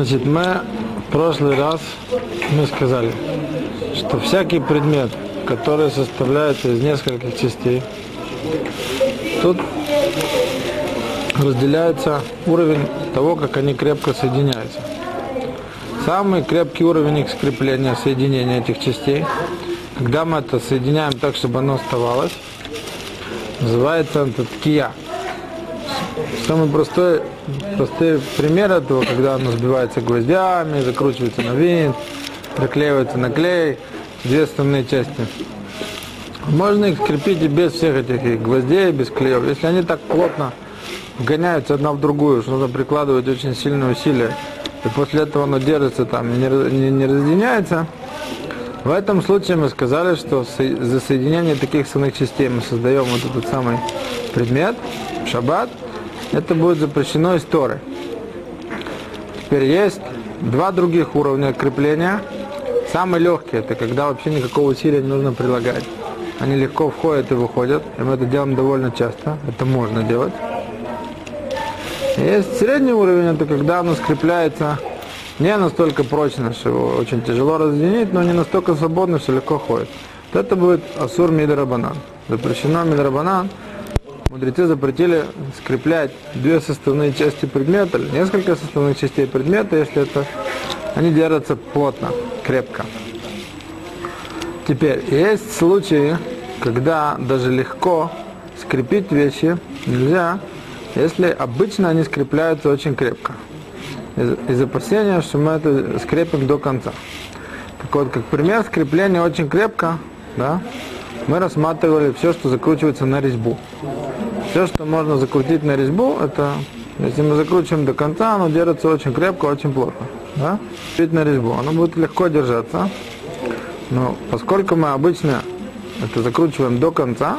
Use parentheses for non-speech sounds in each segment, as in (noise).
Значит, мы в прошлый раз мы сказали, что всякий предмет, который составляется из нескольких частей, тут разделяется уровень того, как они крепко соединяются. Самый крепкий уровень их скрепления, соединения этих частей, когда мы это соединяем так, чтобы оно оставалось, называется это ткия. Самый простой, простой пример этого, когда оно сбивается гвоздями, закручивается на винт, приклеивается на клей, две основные части. Можно их скрепить и без всех этих гвоздей, без клеев. Если они так плотно вгоняются одна в другую, что надо прикладывать очень сильные усилия, и после этого оно держится там и не, не, не разъединяется, в этом случае мы сказали, что за соединение таких основных частей мы создаем вот этот самый предмет, шаббат, это будет запрещено из Торы. Теперь есть два других уровня крепления. Самый легкий, это когда вообще никакого усилия не нужно прилагать. Они легко входят и выходят, и мы это делаем довольно часто, это можно делать. Есть средний уровень, это когда оно скрепляется не настолько прочно, что его очень тяжело разъединить, но не настолько свободно, что легко ходит. Вот это будет асур мидрабанан. Запрещено мидрабанан. Мудрецы запретили скреплять две составные части предмета, или несколько составных частей предмета, если это они держатся плотно, крепко. Теперь, есть случаи, когда даже легко скрепить вещи нельзя, если обычно они скрепляются очень крепко. Из, из опасения, что мы это скрепим до конца. Так вот, как пример скрепления очень крепко, да, мы рассматривали все, что закручивается на резьбу. Все, что можно закрутить на резьбу, это, если мы закручиваем до конца, оно держится очень крепко, очень плотно. Да? Чуть на резьбу, оно будет легко держаться. Но поскольку мы обычно это закручиваем до конца,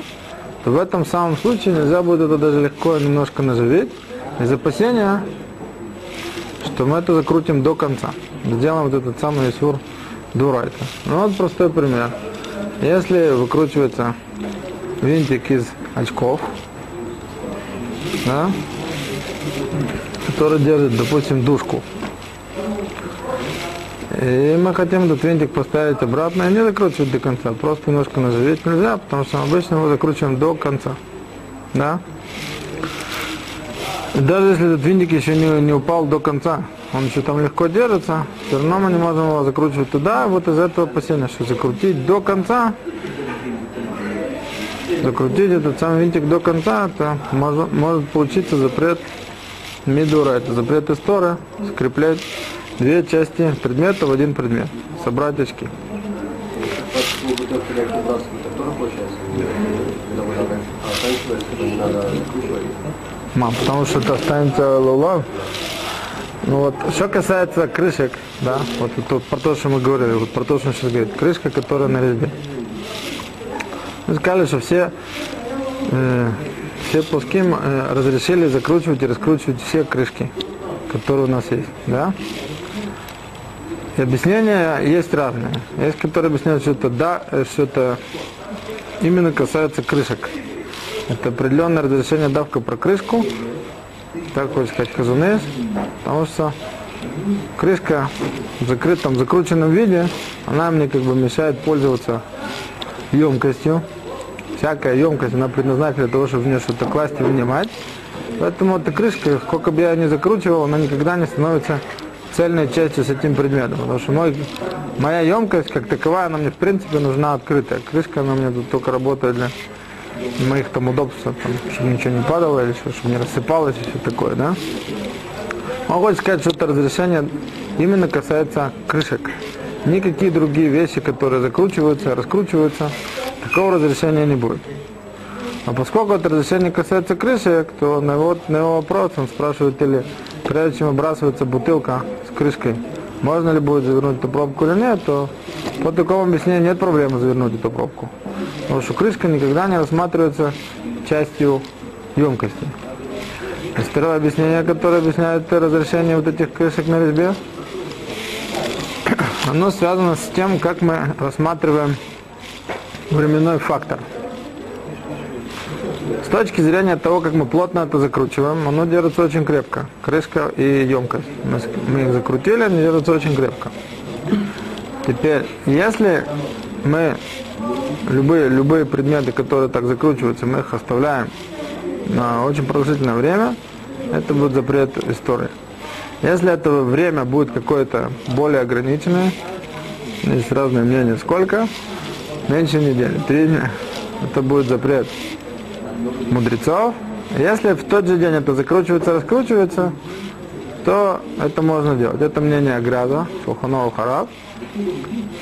то в этом самом случае нельзя будет это даже легко немножко наживить, из опасения, что мы это закрутим до конца. Сделаем вот этот самый Исур Дурайта. Ну вот простой пример. Если выкручивается винтик из очков, да, который держит, допустим, душку, и мы хотим этот винтик поставить обратно и не закручивать до конца. Просто немножко наживить нельзя, потому что обычно мы закручиваем до конца. Да? И даже если этот винтик еще не, не упал до конца, он еще там легко держится, все равно мы не можем его закручивать туда. Вот из этого опасения, что закрутить до конца, закрутить этот самый винтик до конца, это может, может получиться запрет Мидура, это запрет истора, скреплять две части предмета в один предмет. Собрать очки. Мам, потому что это останется лулав. Ну вот, что касается крышек, да, вот тут про то, что мы говорили, вот про то, что он сейчас говорит, крышка, которая на резьбе. Мы сказали, что все, э, все плоским э, разрешили закручивать и раскручивать все крышки, которые у нас есть, да. И объяснения есть разные. Есть, которые объясняют, что это да, что это именно касается крышек. Это определенное разрешение давка про крышку, так хочет сказать Хазунес, потому что крышка в закрытом, закрученном виде, она мне как бы мешает пользоваться емкостью. Всякая емкость, она предназначена для того, чтобы в нее что-то класть и вынимать. Поэтому эта крышка, сколько бы я ни закручивал, она никогда не становится цельной частью с этим предметом. Потому что мой, моя емкость, как таковая, она мне в принципе нужна открытая. Крышка, она мне тут только работает для моих там удобств, там, чтобы ничего не падало или что, чтобы не рассыпалось и все такое, да. Могу сказать, что это разрешение именно касается крышек. Никакие другие вещи, которые закручиваются, раскручиваются, такого разрешения не будет. А поскольку это разрешение касается крышек, то на его, на его вопрос он спрашивает, или прежде чем выбрасывается бутылка с крышкой, можно ли будет завернуть эту пробку или нет, то по такому объяснению нет проблемы завернуть эту пробку. Потому что крышка никогда не рассматривается частью емкости. И второе объяснение, которое объясняет разрешение вот этих крышек на резьбе, оно связано с тем, как мы рассматриваем временной фактор. С точки зрения того, как мы плотно это закручиваем, оно держится очень крепко. Крышка и емкость. Мы, их закрутили, они держатся очень крепко. Теперь, если мы любые, любые предметы, которые так закручиваются, мы их оставляем на очень продолжительное время, это будет запрет истории. Если это время будет какое-то более ограниченное, есть разные мнения, сколько, меньше недели, три дня, это будет запрет мудрецов. Если в тот же день это закручивается, раскручивается, то это можно делать. Это мнение Аграда, Шуханова Хараб.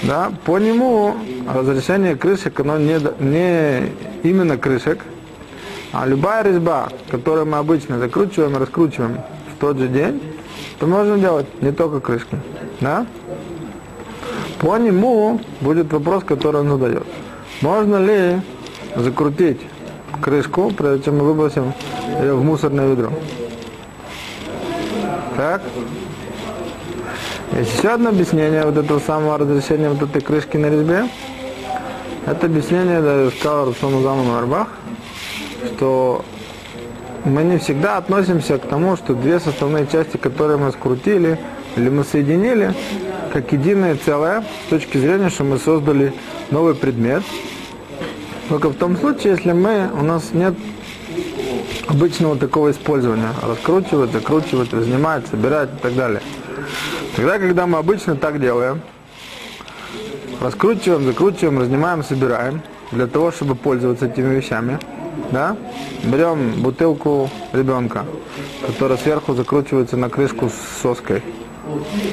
Да, по нему разрешение крышек, оно не, не именно крышек, а любая резьба, которую мы обычно закручиваем и раскручиваем в тот же день, то можно делать не только крышки. Да? По нему будет вопрос, который он задает. Можно ли закрутить крышку, прежде чем мы выбросим ее в мусорное ведро? Так? Есть еще одно объяснение вот этого самого разрешения вот этой крышки на резьбе. Это объяснение, даже сказал Русану Заману Арбах, что мы не всегда относимся к тому, что две составные части, которые мы скрутили или мы соединили, как единое целое, с точки зрения, что мы создали новый предмет. Только в том случае, если мы, у нас нет обычного такого использования. Раскручивать, закручивать, разнимать, собирать и так далее. Тогда, когда мы обычно так делаем, раскручиваем, закручиваем, разнимаем, собираем, для того, чтобы пользоваться этими вещами, да, берем бутылку ребенка, которая сверху закручивается на крышку с соской,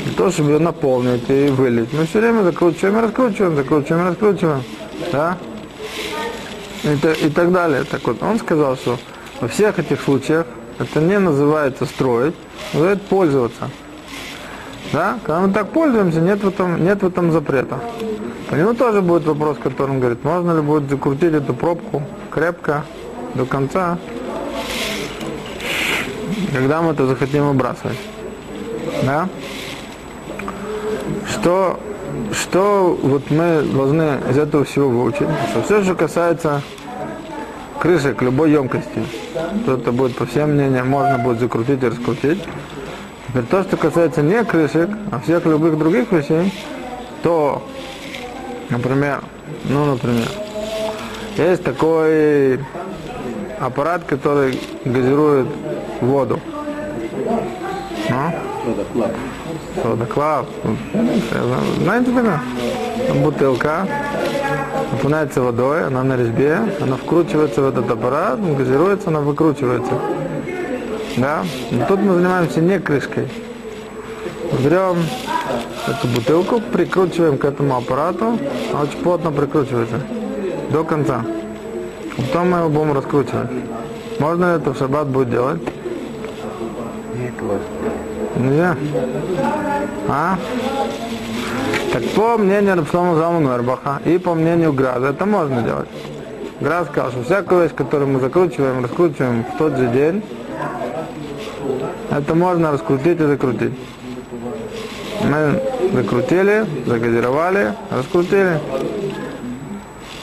для того, чтобы ее наполнить и вылить. Мы все время закручиваем и раскручиваем, закручиваем и раскручиваем, да, и, и так далее. Так вот, он сказал, что во всех этих случаях это не называется строить, называется пользоваться. Да? Когда мы так пользуемся, нет в этом, нет в этом запрета. По нему тоже будет вопрос, который он говорит, можно ли будет закрутить эту пробку крепко до конца, когда мы это захотим выбрасывать. Да? Что, что вот мы должны из этого всего выучить? Что все, что касается крышек любой емкости, то это будет, по всем мнениям, можно будет закрутить и раскрутить. Теперь то, что касается не крышек, а всех любых других вещей, то, например, ну, например, есть такой аппарат, который газирует воду. Ну? Сода Знаете такое? Бутылка наполняется водой, она на резьбе, она вкручивается в этот аппарат, газируется, она выкручивается. Да? Но тут мы занимаемся не крышкой. Берем эту бутылку, прикручиваем к этому аппарату, она очень плотно прикручивается до конца. Потом мы его будем раскручивать. Можно это в шаббат будет делать? Нет. Нельзя. А? Так по мнению Рабшлама Залмана Вербаха и по мнению Граза это можно делать. Граз сказал, что всякую вещь, которую мы закручиваем, раскручиваем в тот же день, это можно раскрутить и закрутить. Мы закрутили, загазировали, раскрутили.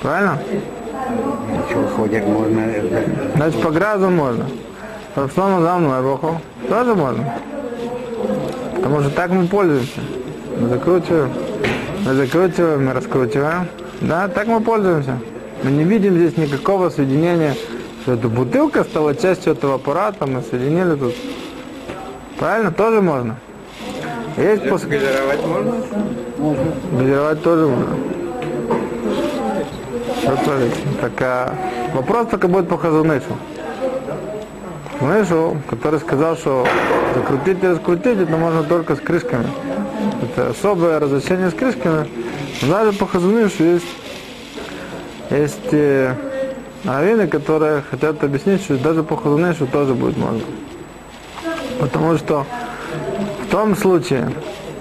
Правильно? Значит, по гразу можно. По Рабшлама Залмана Вербаху тоже можно. Потому что так мы пользуемся. Мы закручиваем, мы закручиваем, мы раскручиваем. Да, так мы пользуемся. Мы не видим здесь никакого соединения, что эта бутылка стала частью этого аппарата, мы соединили тут. Правильно? Тоже можно. Есть пос... Газировать можно? Газировать тоже можно. Творится? Так, а вопрос только будет по Хазунышу. Хазунышу, который сказал, что закрутить и раскрутить это можно только с крышками. Это особое разрешение с крышками. Даже по Хазунышу есть, есть э, раввины, которые хотят объяснить, что даже по Хазунышу тоже будет можно. Потому что в том случае,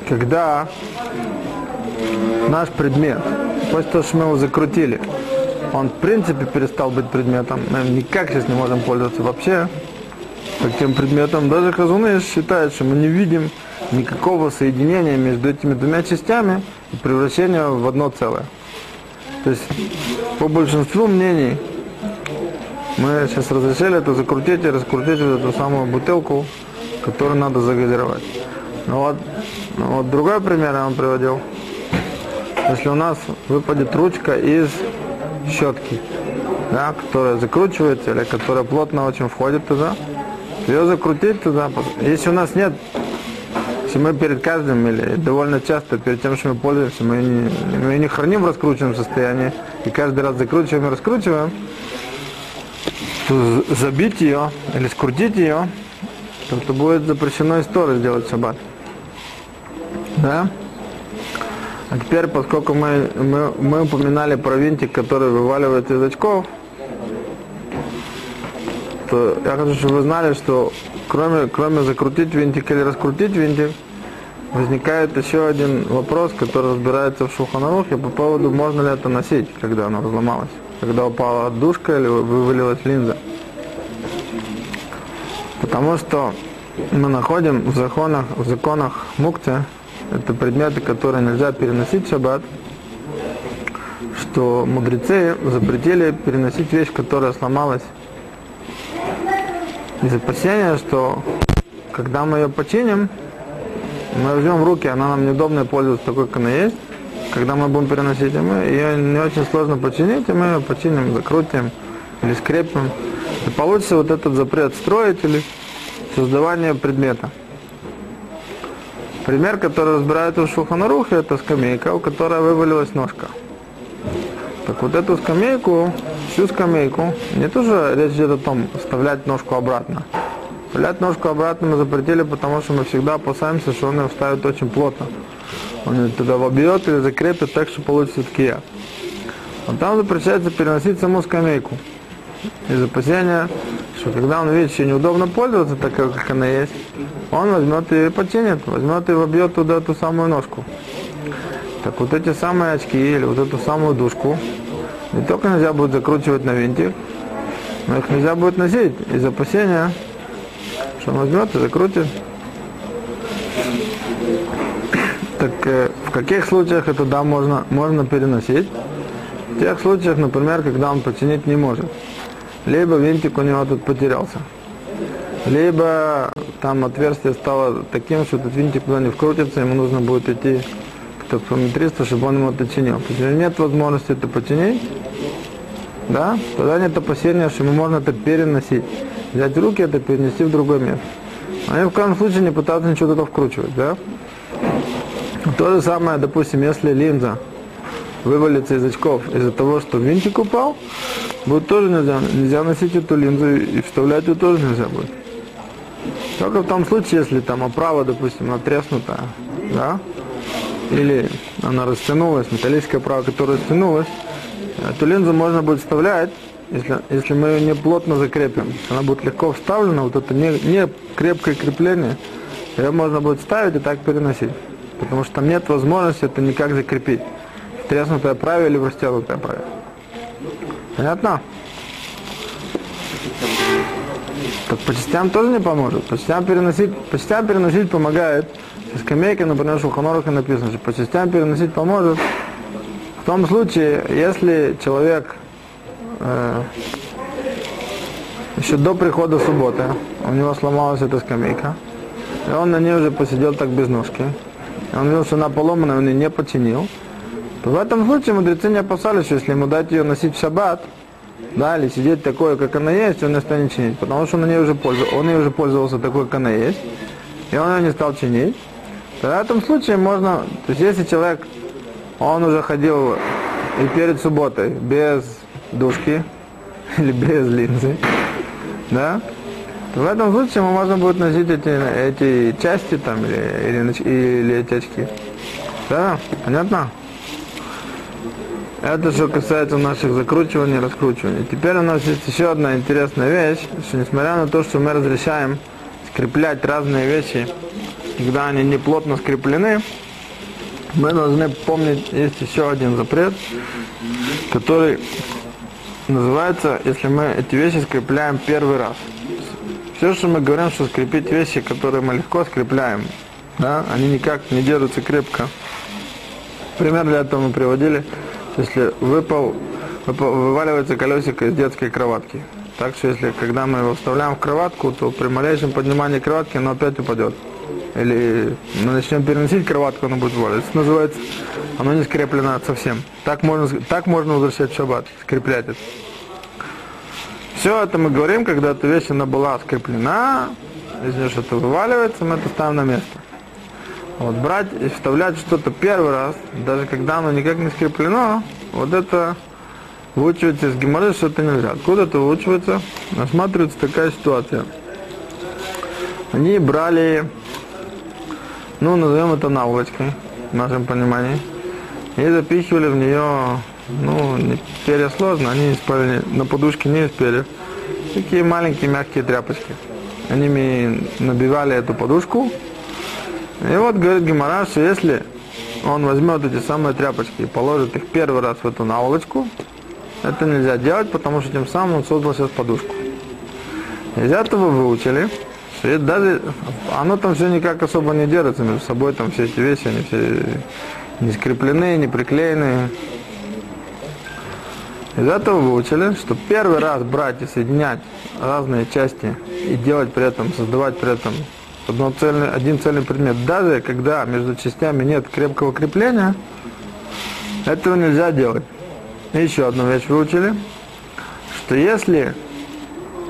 когда наш предмет, после того, что мы его закрутили, он в принципе перестал быть предметом, мы никак сейчас не можем пользоваться вообще таким предметом. Даже Хазуны считают, что мы не видим никакого соединения между этими двумя частями и превращения в одно целое. То есть по большинству мнений мы сейчас разрешили это закрутить и раскрутить вот эту самую бутылку, которую надо загазировать. Ну вот, ну вот другой пример я вам приводил. Если у нас выпадет ручка из щетки, да, которая закручивается или которая плотно очень входит туда, ее закрутить туда. Если у нас нет, если мы перед каждым или довольно часто перед тем, что мы пользуемся, мы не, мы не храним в раскрученном состоянии и каждый раз закручиваем и раскручиваем, то забить ее или скрутить ее, то это будет запрещено историю сделать в шаббат. Да? А теперь, поскольку мы, мы, мы упоминали про винтик, который вываливается из очков, то я хочу, чтобы вы знали, что кроме, кроме закрутить винтик или раскрутить винтик, возникает еще один вопрос, который разбирается в Шуханарухе по поводу, можно ли это носить, когда оно разломалось, когда упала отдушка или вывалилась линза. Потому что мы находим в законах, в законах мукте, это предметы, которые нельзя переносить в шаббат, что мудрецы запретили переносить вещь, которая сломалась из опасения, что когда мы ее починим, мы возьмем в руки, она нам неудобно пользоваться такой, как она есть. Когда мы будем переносить, мы ее не очень сложно починить, и мы ее починим, закрутим или скрепим. И получится вот этот запрет строить или создавание предмета. Пример, который разбирается в Шуханарухе, это скамейка, у которой вывалилась ножка. Так вот эту скамейку, всю скамейку, не тоже речь идет о том, вставлять ножку обратно. Вставлять ножку обратно мы запретили, потому что мы всегда опасаемся, что он ее вставит очень плотно. Он ее туда вобьет или закрепит так, что получится ткия. А там запрещается переносить саму скамейку. Из опасения, что когда он видит, что неудобно пользоваться, так как она есть, он возьмет и починит, возьмет и вобьет туда эту самую ножку. Так вот эти самые очки или вот эту самую душку не только нельзя будет закручивать на винтик, но их нельзя будет носить из опасения, что он возьмет и закрутит. Так э, в каких случаях это да можно, можно переносить? В тех случаях, например, когда он починить не может. Либо винтик у него тут потерялся либо там отверстие стало таким, что этот винтик туда не вкрутится, ему нужно будет идти к таксометристу, чтобы он ему это чинил. Если нет возможности это починить, да, тогда нет опасения, что ему можно это переносить. Взять руки это перенести в другое место. А ни в коем случае не пытаться ничего туда вкручивать, да? То же самое, допустим, если линза вывалится из очков из-за того, что винтик упал, будет тоже нельзя. Нельзя носить эту линзу и вставлять ее тоже нельзя будет. Только в том случае, если там оправа, допустим, натреснута, да, или она растянулась, металлическая оправа, которая растянулась, эту линзу можно будет вставлять, если, если мы ее не плотно закрепим. Она будет легко вставлена, вот это не, не крепкое крепление, ее можно будет ставить и так переносить. Потому что там нет возможности это никак закрепить. В треснутой оправе или в растянутой оправе. Понятно? Так по частям тоже не поможет. По частям переносить, по частям переносить помогает. Со скамейки, например, в Шулханорухе написано, что по частям переносить поможет. В том случае, если человек э, еще до прихода субботы, у него сломалась эта скамейка, и он на ней уже посидел так без ножки, и он видел, что она поломана, он ее не починил, то в этом случае мудрецы не опасались, что если ему дать ее носить в шаббат, да, или сидеть такое, как она есть, он не станет чинить, потому что он, ней уже пользовался, он ей уже пользовался такой, как она есть, и он ее не стал чинить. То в этом случае можно, то есть если человек, он уже ходил и перед субботой без душки (laughs) или без линзы, да, то в этом случае ему можно будет носить эти, эти части там или, или, или эти очки. Да, понятно? Это что касается наших закручиваний и раскручиваний. Теперь у нас есть еще одна интересная вещь, что несмотря на то, что мы разрешаем скреплять разные вещи, когда они не плотно скреплены, мы должны помнить, есть еще один запрет, который называется, если мы эти вещи скрепляем первый раз. Все, что мы говорим, что скрепить вещи, которые мы легко скрепляем, да, они никак не держатся крепко. Пример для этого мы приводили если выпал, вываливается колесико из детской кроватки. Так что если, когда мы его вставляем в кроватку, то при малейшем поднимании кроватки оно опять упадет. Или мы начнем переносить кроватку, оно будет валиться. Это называется, оно не скреплено совсем. Так можно, так можно возвращать в шаббат, скреплять это. Все это мы говорим, когда эта вещь она была скреплена, из нее что-то вываливается, мы это ставим на место. Вот брать и вставлять что-то первый раз, даже когда оно никак не скреплено, вот это выучивается из геморрой, что это нельзя. Откуда это выучивается? Осматривается такая ситуация. Они брали, ну, назовем это наволочкой, в нашем понимании, и запихивали в нее, ну, не перья сложно, они спали, на подушке не из перьев, такие маленькие мягкие тряпочки. Они набивали эту подушку, и вот говорит Гимара, что если он возьмет эти самые тряпочки и положит их первый раз в эту наволочку, это нельзя делать, потому что тем самым он создал сейчас подушку. Из этого выучили, это даже оно там все никак особо не держится между собой, там все эти вещи, они все не скреплены, не приклеены. Из этого выучили, что первый раз брать и соединять разные части и делать при этом, создавать при этом одно цельный, один цельный предмет, даже когда между частями нет крепкого крепления, этого нельзя делать. И еще одну вещь выучили, что если,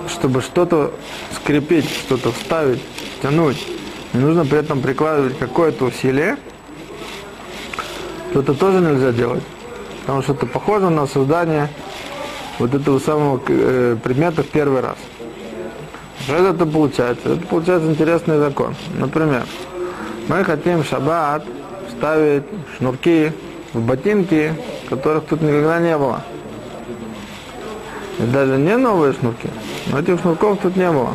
чтобы что-то скрепить, что-то вставить, тянуть, нужно при этом прикладывать какое-то усилие, то это тоже нельзя делать. Потому что это похоже на создание вот этого самого э, предмета в первый раз. Что это получается? Это получается интересный закон. Например, мы хотим в шаббат ставить шнурки в ботинки, которых тут никогда не было. И даже не новые шнурки, но этих шнурков тут не было.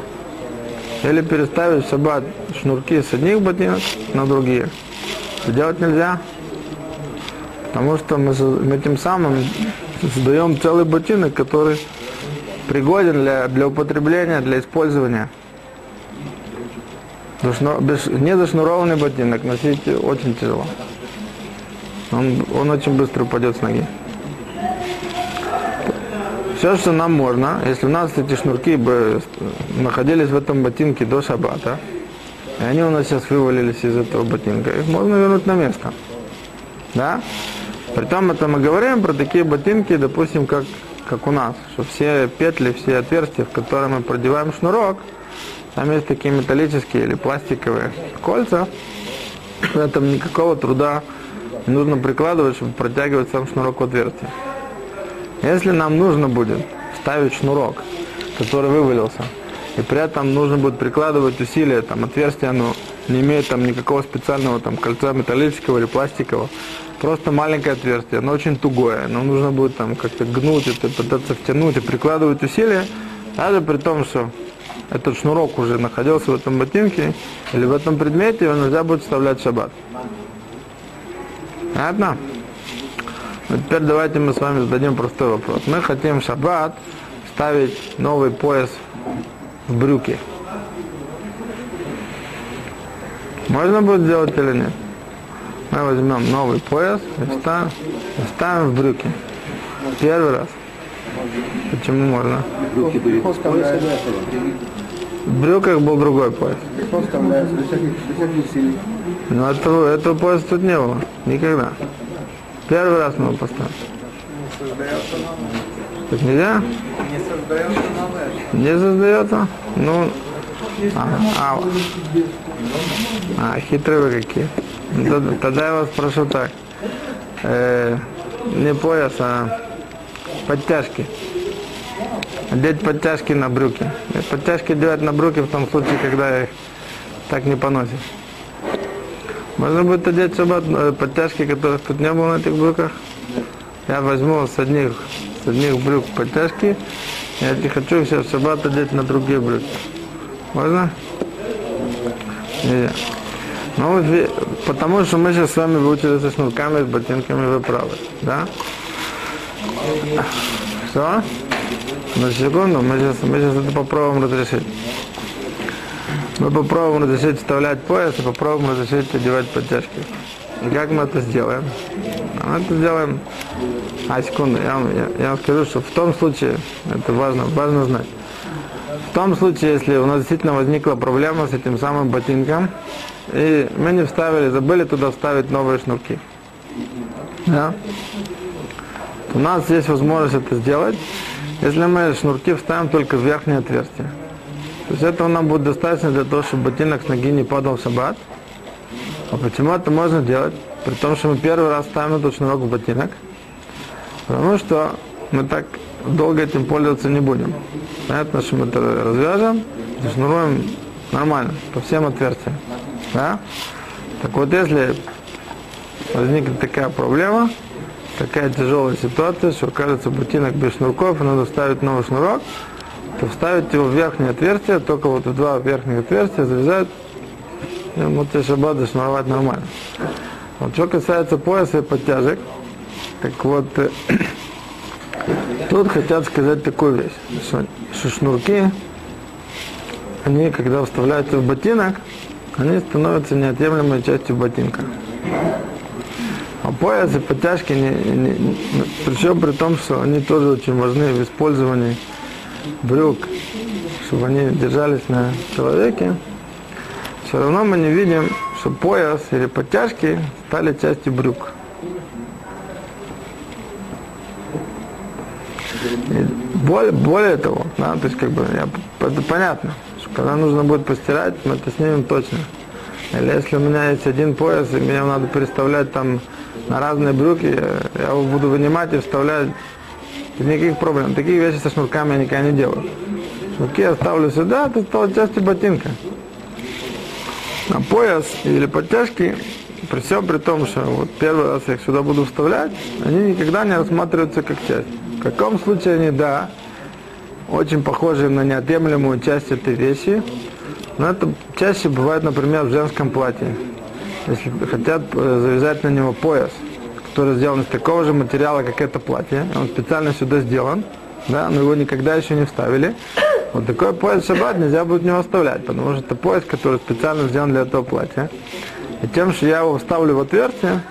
Или переставить в шаббат шнурки с одних ботинок на другие. Это делать нельзя. Потому что мы, мы тем самым создаем целый ботинок, который пригоден для, для употребления, для использования. Без, недошнурованный ботинок носить очень тяжело. Он, он очень быстро упадет с ноги. Все, что нам можно, если у нас эти шнурки бы находились в этом ботинке до шабата, и они у нас сейчас вывалились из этого ботинка, их можно вернуть на место. Да? Притом это мы говорим про такие ботинки, допустим, как как у нас, что все петли, все отверстия, в которые мы продеваем шнурок, там есть такие металлические или пластиковые кольца, в этом никакого труда не нужно прикладывать, чтобы протягивать сам шнурок в отверстие. Если нам нужно будет ставить шнурок, который вывалился, и при этом нужно будет прикладывать усилия, там отверстие оно не имеет там никакого специального там кольца металлического или пластикового, просто маленькое отверстие, оно очень тугое, но нужно будет там как-то гнуть это, пытаться втянуть и прикладывать усилия, даже при том, что этот шнурок уже находился в этом ботинке или в этом предмете, его нельзя будет вставлять в шаббат. Понятно? Ну, теперь давайте мы с вами зададим простой вопрос. Мы хотим в шаббат ставить новый пояс в брюки. Можно будет сделать или нет? Мы возьмем новый пояс и ставим, и ставим в брюки. Первый раз. Почему можно? В брюках был другой пояс. Но этого, этого пояса тут не было. Никогда. Первый раз мы его поставим. Так нельзя? Не создается новое. Не создается? Ну, а, а, а хитрые вы какие. Тогда, я вас прошу так. Э, не пояс, а подтяжки. Одеть подтяжки на брюки. И подтяжки делать на брюки в том случае, когда их так не поносишь. Можно будет одеть шаббат э, подтяжки, которых тут не было на этих брюках. Я возьму с одних, одних брюк подтяжки, я не хочу все в шаббат одеть на другие брюки. Можно? Нельзя. Ну, потому что мы сейчас с вами выучили со шнурками, с ботинками, вы правы. Да? Что? На секунду, мы сейчас, мы сейчас это попробуем разрешить. Мы попробуем разрешить вставлять пояс и попробуем разрешить одевать подтяжки. И как мы это сделаем? А Мы это сделаем... А, секунду, я, вам- я, я вам скажу, что в том случае, это важно, важно знать, том случае, если у нас действительно возникла проблема с этим самым ботинком, и мы не вставили, забыли туда вставить новые шнурки, да? у нас есть возможность это сделать, если мы шнурки вставим только в верхнее отверстие. То есть этого нам будет достаточно для того, чтобы ботинок с ноги не падал в шаббат. А почему это можно делать? При том, что мы первый раз ставим этот шнурок в ботинок. Потому что мы так долго этим пользоваться не будем. Понятно, что мы это развяжем, зашнуруем нормально, по всем отверстиям. Да? Так вот, если возникнет такая проблема, такая тяжелая ситуация, что кажется ботинок без шнурков, и надо ставить новый шнурок, то вставить его в верхнее отверстие, только вот в два верхних отверстия завязать, и вот шаббат зашнуровать нормально. Вот что касается пояса и подтяжек, так вот, э, (coughs) тут хотят сказать такую вещь, что, что шнурки, они, когда вставляются в ботинок, они становятся неотъемлемой частью ботинка. А пояс и подтяжки, не, не, не, причем при том, что они тоже очень важны в использовании брюк, чтобы они держались на человеке, все равно мы не видим, что пояс или подтяжки стали частью брюк. Более, более того, да, то есть как бы я, это понятно, что когда нужно будет постирать, мы это снимем точно. Или если у меня есть один пояс, и мне надо переставлять там на разные брюки, я, его буду вынимать и вставлять. Никаких проблем. Такие вещи со шнурками я никогда не делаю. Шнурки я ставлю сюда, это стало частью ботинка. На пояс или подтяжки, при всем при том, что вот первый раз я их сюда буду вставлять, они никогда не рассматриваются как часть. В каком случае они, да, очень похожи на неотъемлемую часть этой вещи, но это чаще бывает, например, в женском платье. Если хотят э, завязать на него пояс, который сделан из такого же материала, как это платье, он специально сюда сделан, да, но его никогда еще не вставили. Вот такой пояс шаббат нельзя будет не оставлять, потому что это пояс, который специально сделан для этого платья. И тем, что я его вставлю в отверстие,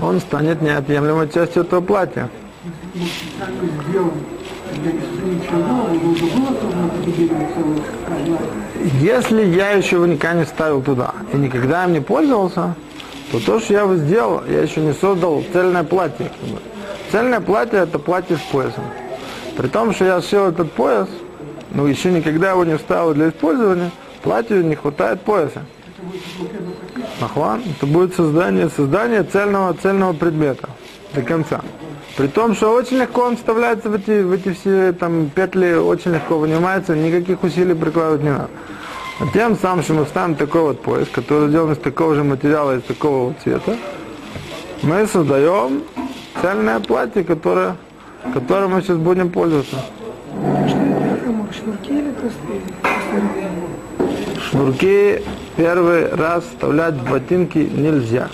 он станет неотъемлемой частью этого платья. Если я еще никогда не ставил туда и никогда им не пользовался, то то, что я его сделал, я еще не создал цельное платье. Цельное платье это платье с поясом. При том, что я сшил этот пояс, но еще никогда его не вставил для использования, платью не хватает пояса. Ахван, это будет создание, создание цельного, цельного предмета до конца. При том, что очень легко он вставляется в эти, в эти все там петли, очень легко вынимается, никаких усилий прикладывать не надо. А тем самым, что мы вставим такой вот пояс, который сделан из такого же материала, из такого вот цвета, мы создаем цельное платье, которое, которым мы сейчас будем пользоваться. Шнурки или простые? Шнурки первый раз вставлять в ботинки нельзя.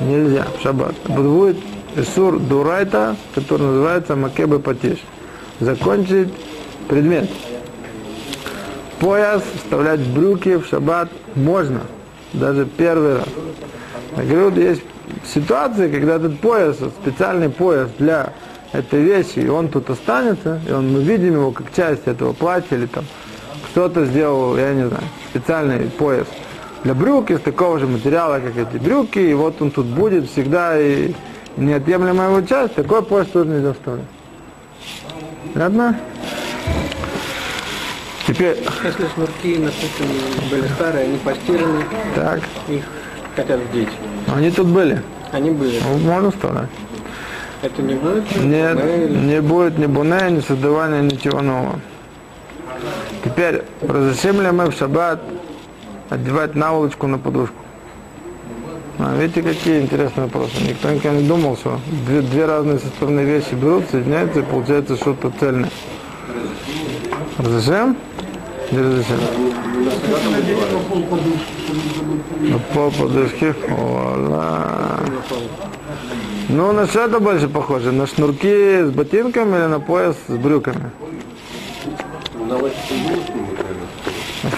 Нельзя, в шаббат. Будет Исур Дурайта, который называется Макебы Патиш. Закончить предмет. Пояс вставлять в брюки в шаббат можно, даже первый раз. Я говорю, есть ситуации, когда этот пояс, специальный пояс для этой вещи, и он тут останется, и он, мы видим его как часть этого платья, или там кто-то сделал, я не знаю, специальный пояс для брюк из такого же материала, как эти брюки, и вот он тут будет всегда, и неотъемлемая его часть, такой пояс тоже нельзя вставлять. Понятно? Теперь, Если шнурки, допустим, были старые, они постираны, так, их хотят вдеть. они тут были, Они были. Ну, можно вставлять. Это не будет? Нет, или- не будет ни буне, ни создавания ничего нового. Теперь, разрешим ли мы в шаббат одевать наволочку на подушку? Видите, какие интересные вопросы. Никто никогда не думал, что две, две разные составные вещи берут, соединяются и получается что-то цельное. Разрешим? Не разрешим. На пол подушки. Ола. Ну, на что это больше похоже? На шнурки с ботинками или на пояс с брюками?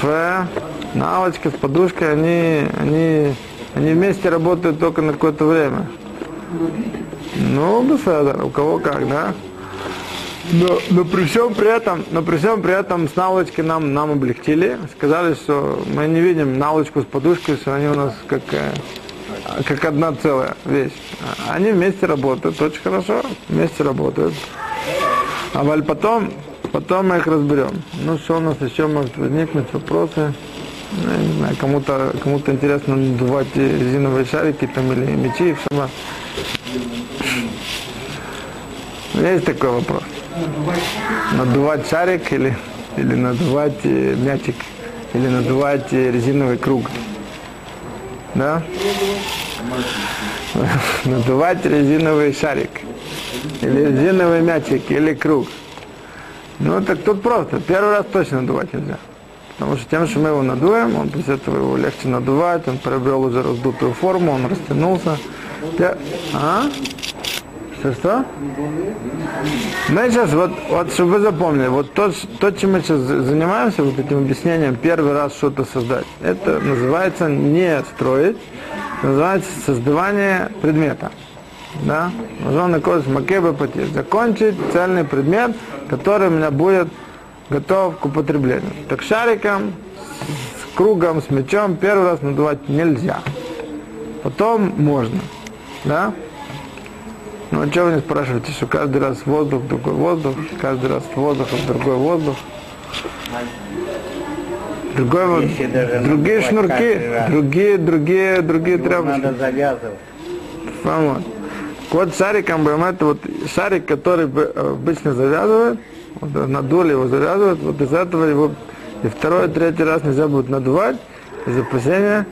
Фе, наволочка с подушкой, они, они, они вместе работают только на какое-то время. Ну, беседа, у кого как, да? Но, но при всем при этом, но при всем при этом с наволочкой нам, нам облегчили. Сказали, что мы не видим наволочку с подушкой, что они у нас как, э, как одна целая вещь. Они вместе работают, очень хорошо, вместе работают. А валь потом, потом мы их разберем. Ну, что у нас еще может возникнуть, вопросы? Ну, не знаю, кому-то кому интересно надувать резиновые шарики там или мечи и все. Есть такой вопрос. Надувать шарик или, или надувать э, мячик, или надувать э, резиновый круг. Да? (laughs) Надувать резиновый шарик. Или резиновый мячик, или круг. Ну, так тут просто. Первый раз точно надувать нельзя. Потому что тем, что мы его надуем, он после этого его легче надувать, он приобрел уже раздутую форму, он растянулся. Те- А? Что, что? Мы сейчас, вот, вот чтобы вы запомнили, вот то, то, чем мы сейчас за- занимаемся, вот этим объяснением, первый раз что-то создать, это называется не строить, называется создавание предмета. Да? Нужно кодекс Макеба. Закончить цельный предмет, который у меня будет готов к употреблению. Так шариком, с кругом, с мячом первый раз надувать нельзя. Потом можно. Да? Ну, а что вы не спрашиваете, что каждый раз воздух, другой воздух, каждый раз воздух, другой воздух. Другой, вот- другие шнурки, другие, другие, другие Его тряпочки. надо завязывать. Вот. Вот шариком это вот шарик, который э, обычно завязывают, вот надули его завязывают, вот из этого его и второй, и третий раз нельзя будет надувать из опасения,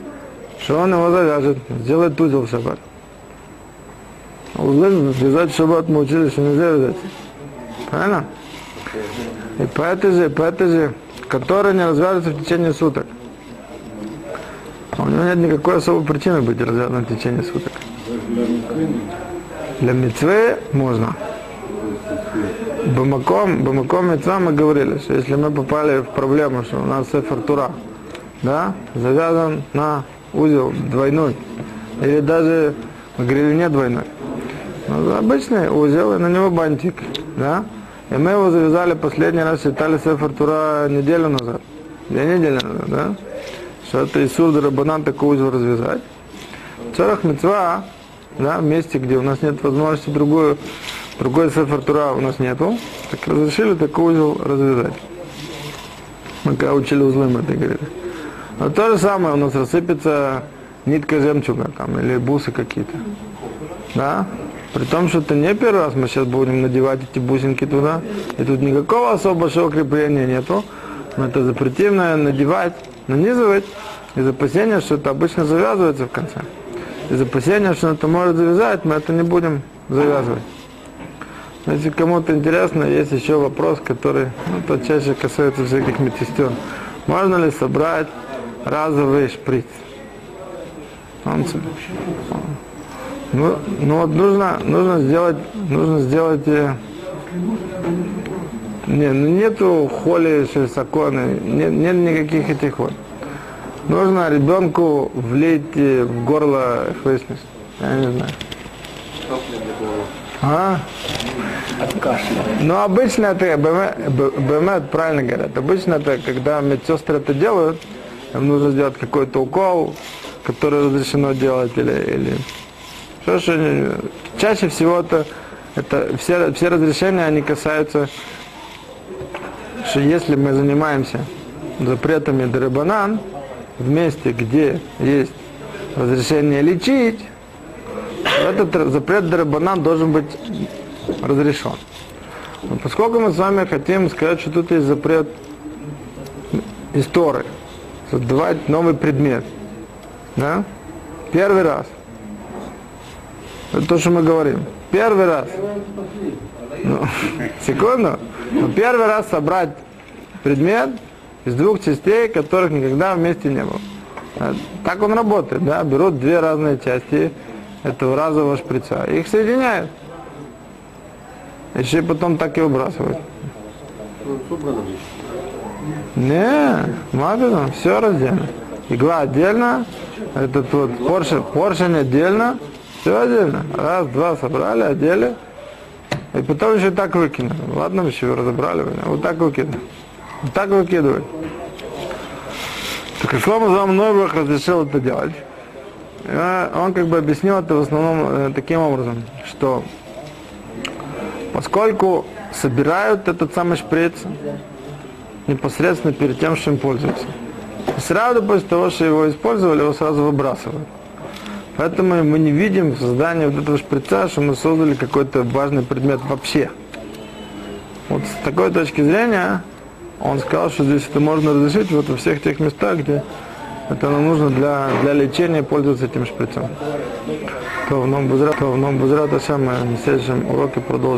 что он его завяжет, сделает узел в шаббат. А Узлы вязать в шаббат мы учили, что нельзя вязать. Правильно? И по этой же, по этой же, которая не развяжется в течение суток. А у него нет никакой особой причины быть развязанным в течение суток. Для мецвы можно. Бамаком, бамаком мецва мы говорили, что если мы попали в проблему, что у нас сефер Тура, да, завязан на узел двойной, или даже мы говорили не двойной, но обычный узел, и на него бантик, да, и мы его завязали последний раз, считали сефер Тура неделю назад, две недели назад, да, что это из Сурда Рабанан такой узел развязать. Царах мецва, да, в месте, где у нас нет возможности другую, другой сефер Тура у нас нету, так разрешили такой узел развязать. Мы когда учили узлы, мы это говорили. Но то же самое, у нас рассыпется нитка жемчуга там, или бусы какие-то. Да? При том, что это не первый раз мы сейчас будем надевать эти бусинки туда, и тут никакого особо большого крепления нету. Мы это запретим наверное, надевать, нанизывать, из опасения, что это обычно завязывается в конце. Из опасения, что это может завязать, мы это не будем завязывать. Если кому-то интересно, есть еще вопрос, который ну, то чаще касается всяких медсестер. Можно ли собрать разовый шприц? Он ну, ну вот нужно, нужно сделать, нужно сделать, э, не, ну нету холи шельсаконы, нет, нет никаких этих вот. Нужно ребенку влить э, в горло хвостность. Я не знаю. А? От кашля. Ну, обычно это, БМ, Б- БМ правильно говорят, обычно это, когда медсестры это делают, им нужно сделать какой-то укол, который разрешено делать, или, или что они- чаще всего это, это все, все разрешения, они касаются, что если мы занимаемся запретами Дарабанан, в месте, где есть разрешение лечить, этот запрет Дарабанан должен быть разрешен. Но поскольку мы с вами хотим сказать, что тут есть запрет истории, создавать новый предмет, да? Первый раз. Это то, что мы говорим. Первый раз. Ну, (laughs) секунду. Но первый раз собрать предмет из двух частей, которых никогда вместе не было. А, Так он работает, да? Берут две разные части этого разового шприца. Их соединяют. Еще потом так и выбрасывают. Не, мабина, все раздельно. Игла отдельно, этот вот поршень, поршень отдельно, все отдельно. Раз, два собрали, одели. И потом еще так выкинули. Ладно, еще разобрали, вот так выкинули. Вот так выкидывали. Так и Шлома Зам Нойбах разрешил это делать. Он как бы объяснил это в основном э, таким образом, что поскольку собирают этот самый шприц непосредственно перед тем, им пользуются. И сразу после того, что его использовали, его сразу выбрасывают. Поэтому мы не видим в создании вот этого шприца, что мы создали какой-то важный предмет вообще. Вот с такой точки зрения он сказал, что здесь это можно разрешить вот во всех тех местах, где это нам нужно для, для лечения пользоваться этим шприцом. То в Бузрат, то в Бузрат, а на следующем уроке продолжим.